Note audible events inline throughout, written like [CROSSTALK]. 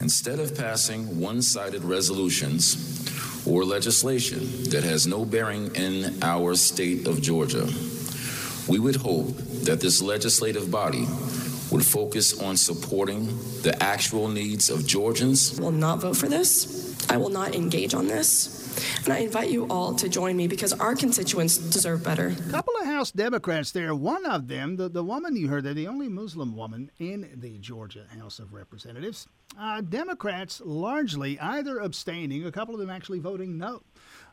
Instead of passing one sided resolutions or legislation that has no bearing in our state of Georgia, we would hope that this legislative body would focus on supporting the actual needs of Georgians. Will not vote for this. I will not engage on this. And I invite you all to join me because our constituents deserve better. A couple of House Democrats there. One of them, the, the woman you heard there, the only Muslim woman in the Georgia House of Representatives, uh, Democrats largely either abstaining, a couple of them actually voting no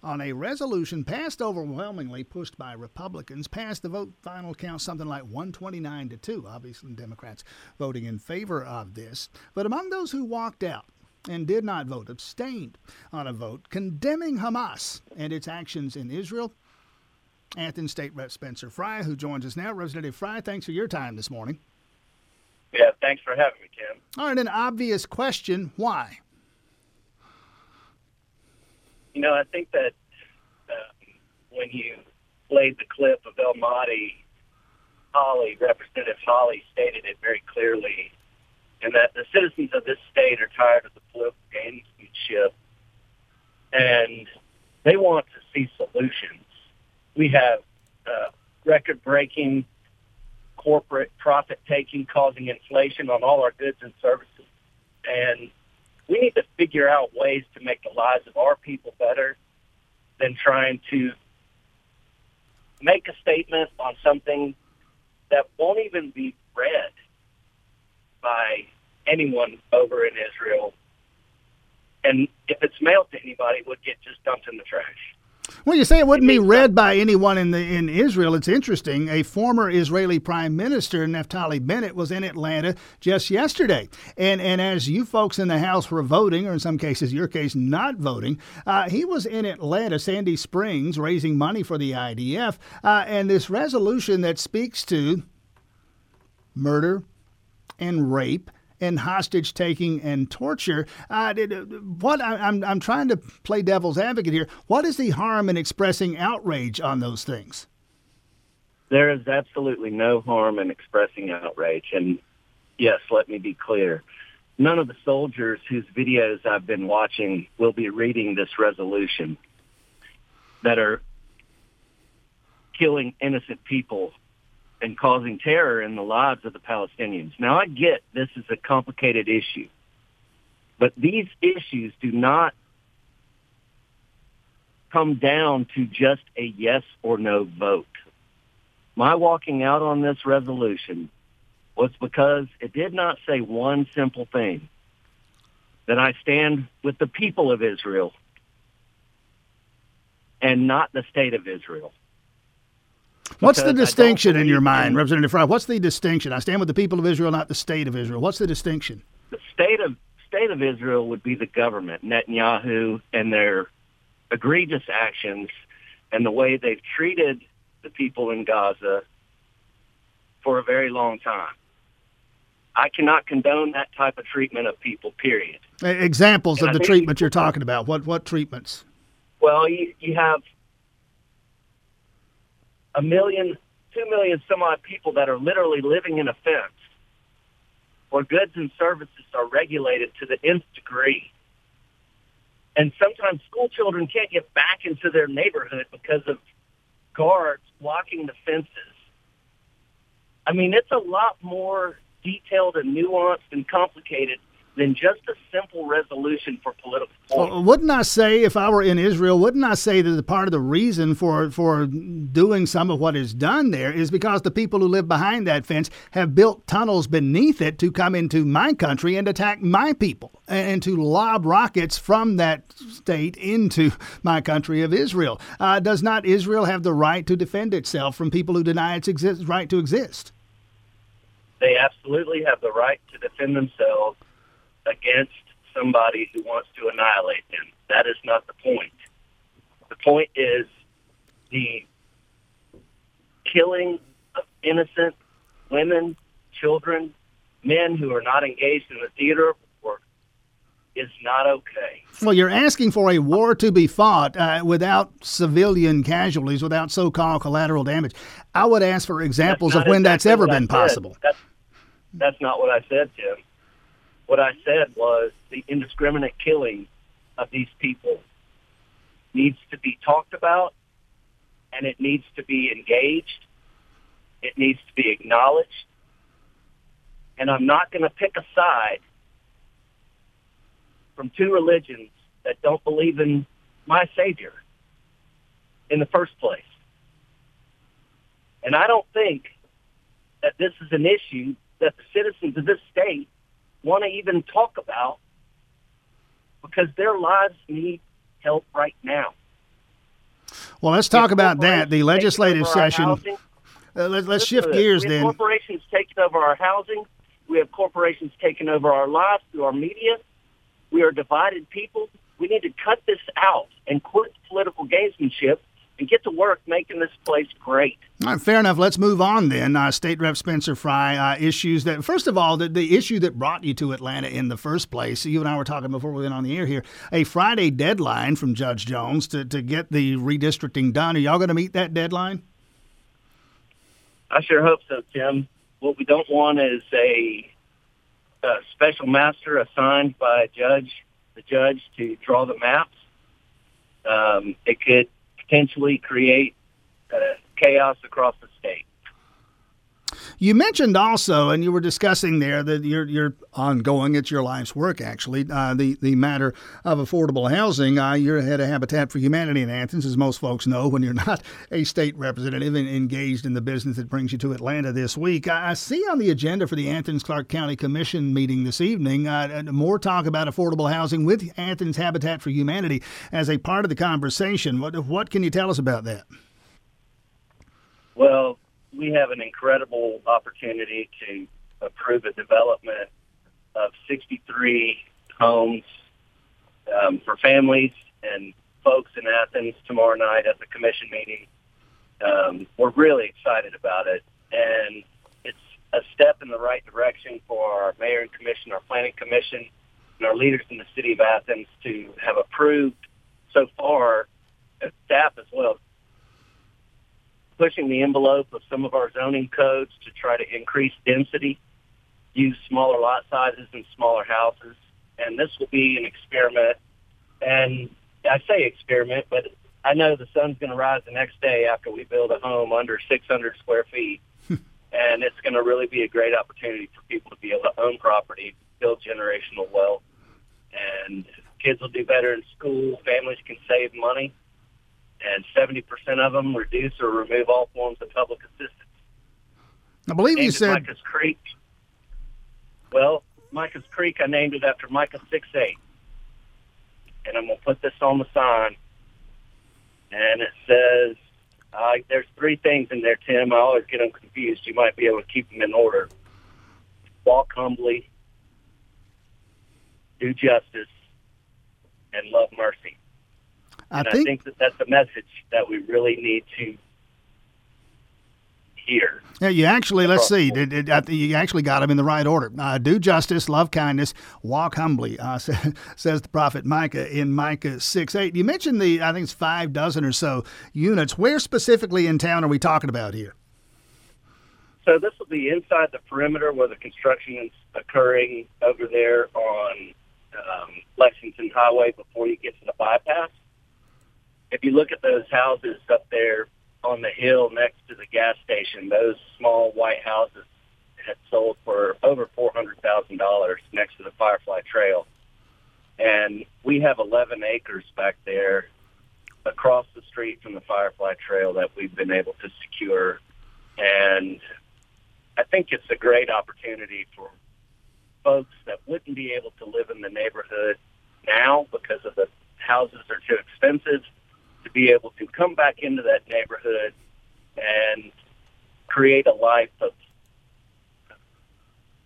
on a resolution passed overwhelmingly, pushed by Republicans. Passed the vote final count something like 129 to 2. Obviously, Democrats voting in favor of this. But among those who walked out, and did not vote, abstained on a vote condemning Hamas and its actions in Israel. Athens State Rep Spencer Frye, who joins us now. Representative Frye, thanks for your time this morning. Yeah, thanks for having me, Tim. All right, an obvious question why? You know, I think that uh, when you played the clip of El Mahdi, Holly, Representative Holly stated it very clearly and that the citizens of this state are tired of the political gamesmanship, and they want to see solutions. We have uh, record-breaking corporate profit-taking causing inflation on all our goods and services, and we need to figure out ways to make the lives of our people better than trying to make a statement on something that won't even be read by anyone over in Israel. And if it's mailed to anybody, it would get just dumped in the trash. Well, you say it wouldn't be read by anyone in the in Israel. It's interesting. A former Israeli Prime Minister Naftali Bennett was in Atlanta just yesterday, and and as you folks in the House were voting, or in some cases, your case, not voting, uh, he was in Atlanta, Sandy Springs, raising money for the IDF, uh, and this resolution that speaks to murder, and rape and hostage taking and torture. Uh, what I, I'm I'm trying to play devil's advocate here. What is the harm in expressing outrage on those things? There is absolutely no harm in expressing outrage, and yes, let me be clear. None of the soldiers whose videos I've been watching will be reading this resolution that are killing innocent people and causing terror in the lives of the Palestinians. Now, I get this is a complicated issue, but these issues do not come down to just a yes or no vote. My walking out on this resolution was because it did not say one simple thing, that I stand with the people of Israel and not the state of Israel. What's the distinction in your mind, in, Representative Frye? What's the distinction? I stand with the people of Israel, not the state of Israel. What's the distinction? The state of state of Israel would be the government, Netanyahu, and their egregious actions and the way they've treated the people in Gaza for a very long time. I cannot condone that type of treatment of people. Period. Examples and of I the treatment you're talking about. What what treatments? Well, you, you have a million, two million some odd people that are literally living in a fence where goods and services are regulated to the nth degree. And sometimes school children can't get back into their neighborhood because of guards blocking the fences. I mean, it's a lot more detailed and nuanced and complicated than just a simple resolution for political. Well, wouldn't I say, if I were in Israel, wouldn't I say that part of the reason for for doing some of what is done there is because the people who live behind that fence have built tunnels beneath it to come into my country and attack my people and to lob rockets from that state into my country of Israel. Uh, does not Israel have the right to defend itself from people who deny its exist- right to exist? They absolutely have the right to defend themselves against somebody who wants to annihilate them. That is not the point. The point is the killing of innocent women, children, men who are not engaged in the theater work is not okay. Well, you're asking for a war to be fought uh, without civilian casualties, without so-called collateral damage. I would ask for examples of when exactly that's ever been possible. That's, that's not what I said, Tim. What I said was the indiscriminate killing of these people needs to be talked about and it needs to be engaged. It needs to be acknowledged. And I'm not going to pick a side from two religions that don't believe in my Savior in the first place. And I don't think that this is an issue that the citizens of this state want to even talk about because their lives need help right now. Well, let's talk If about that. The legislative taking over our session. housing- Uh, let, let's shift this. gears then. corporations taking over our housing. We have corporations taking over our lives through our media. We are divided people. We need to cut this out and quit political gamesmanship and get to work making this place great. All right, fair enough. Let's move on then. Uh, State Rep Spencer Frye, uh, issues that, first of all, the, the issue that brought you to Atlanta in the first place. You and I were talking before we went on the air here. A Friday deadline from Judge Jones to, to get the redistricting done. Are y'all going to meet that deadline? I sure hope so, Tim. What we don't want is a, a special master assigned by a judge, the judge, to draw the maps. Um, it could potentially create uh, chaos across the. You mentioned also, and you were discussing there that you're, you're ongoing. It's your life's work, actually. Uh, the the matter of affordable housing. Uh, you're head of Habitat for Humanity in Athens, as most folks know, when you're [LAUGHS] not a state representative and engaged in the business that brings you to Atlanta this week. I, I see on the agenda for the Athens Clarke County Commission meeting this evening uh, more talk about affordable housing with Athens Habitat for Humanity as a part of the conversation. What what can you tell us about that? Well, we have an incredible opportunity to approve a development of 63 homes um, for families and folks in Athens tomorrow night at the commission meeting. Um, we're really excited about it, and it's a step in the right direction for our mayor and commission, our planning commission, and our leaders in the city of Athens to have approved so far, as staff as well, pushing the envelope of some of our zoning codes to try to increase density, use smaller lot sizes and smaller houses. And this will be an experiment. And I say experiment, but I know the sun's going to rise the next day after we build a home under 600 square feet. [LAUGHS] and it's going to really be a great opportunity for people to be able to own property, build generational wealth, and kids will do better in school. Families can save money and 70% of them reduce or remove all forms of public assistance. I believe you Named it said Micah's Creek. Well, Micah's Creek, I named it after Micah 6'8". And I'm going to put this on the sign. And it says, uh, there's three things in there, Tim. I always get them confused. You might be able to keep them in order. Walk humbly, do justice, and love mercy. I And I think think that that's a message that we really need to hear. Yeah, you actually, let's see, the board. did, did, I think you actually got them in the right order. Uh, do justice, love kindness, walk humbly, uh, [LAUGHS] says the prophet Micah in Micah 6 8. You mentioned the, I think it's five dozen or so units. Where specifically in town are we talking about here? So this will be inside the perimeter where the construction is occurring over there on um, Lexington Highway before you get to the bypass. If you look at those houses up there on the hill next to the gas station, those small white houses had sold for over four hundred thousand dollars next to the Firefly Trail, and we have eleven acres back there across the street from the Firefly Trail that we've been able to secure, and I think it's a great opportunity for folks that wouldn't be able to live in the neighborhood now because of the houses are too expensive be able to come back into that neighborhood and create a life of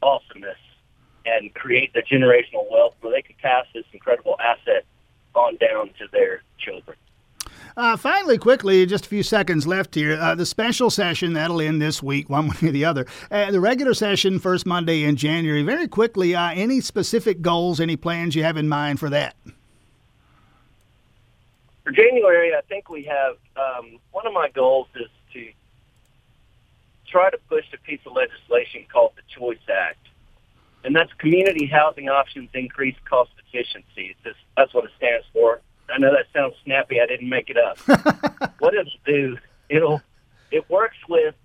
awesomeness and create the generational wealth where they could pass this incredible asset on down to their children. Uh, finally, quickly, just a few seconds left here. Uh, the special session that'll end this week, one [LAUGHS] way or the other. Uh, the regular session, first Monday in January. Very quickly, uh, any specific goals, any plans you have in mind for that? For January, I think we have um, one of my goals is to try to push a piece of legislation called the Choice Act, and that's Community Housing Options Increased Cost Efficiency. Just, that's what it stands for. I know that sounds snappy. I didn't make it up. [LAUGHS] what it'll do, it'll it works with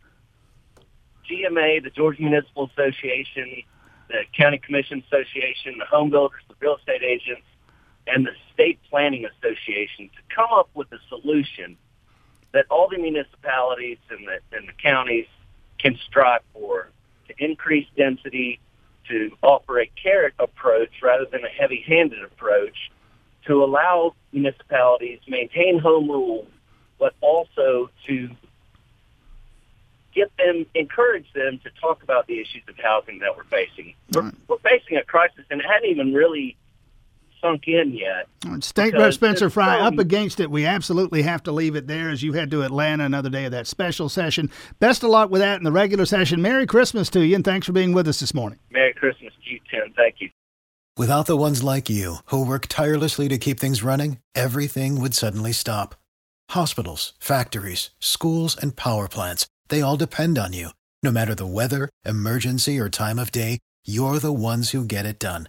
GMA, the Georgia Municipal Association, the County Commission Association, the home builders, the real estate agents, and the State Planning Association to come up with a solution that all the municipalities and the, and the counties can strive for to increase density, to offer a carrot approach rather than a heavy-handed approach, to allow municipalities maintain home rule, but also to get them, encourage them to talk about the issues of housing that we're facing. We're, we're facing a crisis, and it hadn't even really sunk in yet. State Rep Spencer Frye up against it. We absolutely have to leave it there as you head to Atlanta another day of that special session. Best of luck with that in the regular session. Merry Christmas to you, and thanks for being with us this morning. Merry Christmas to you, Tim. Thank you. Without the ones like you, who work tirelessly to keep things running, everything would suddenly stop. Hospitals, factories, schools, and power plants, they all depend on you. No matter the weather, emergency, or time of day, you're the ones who get it done.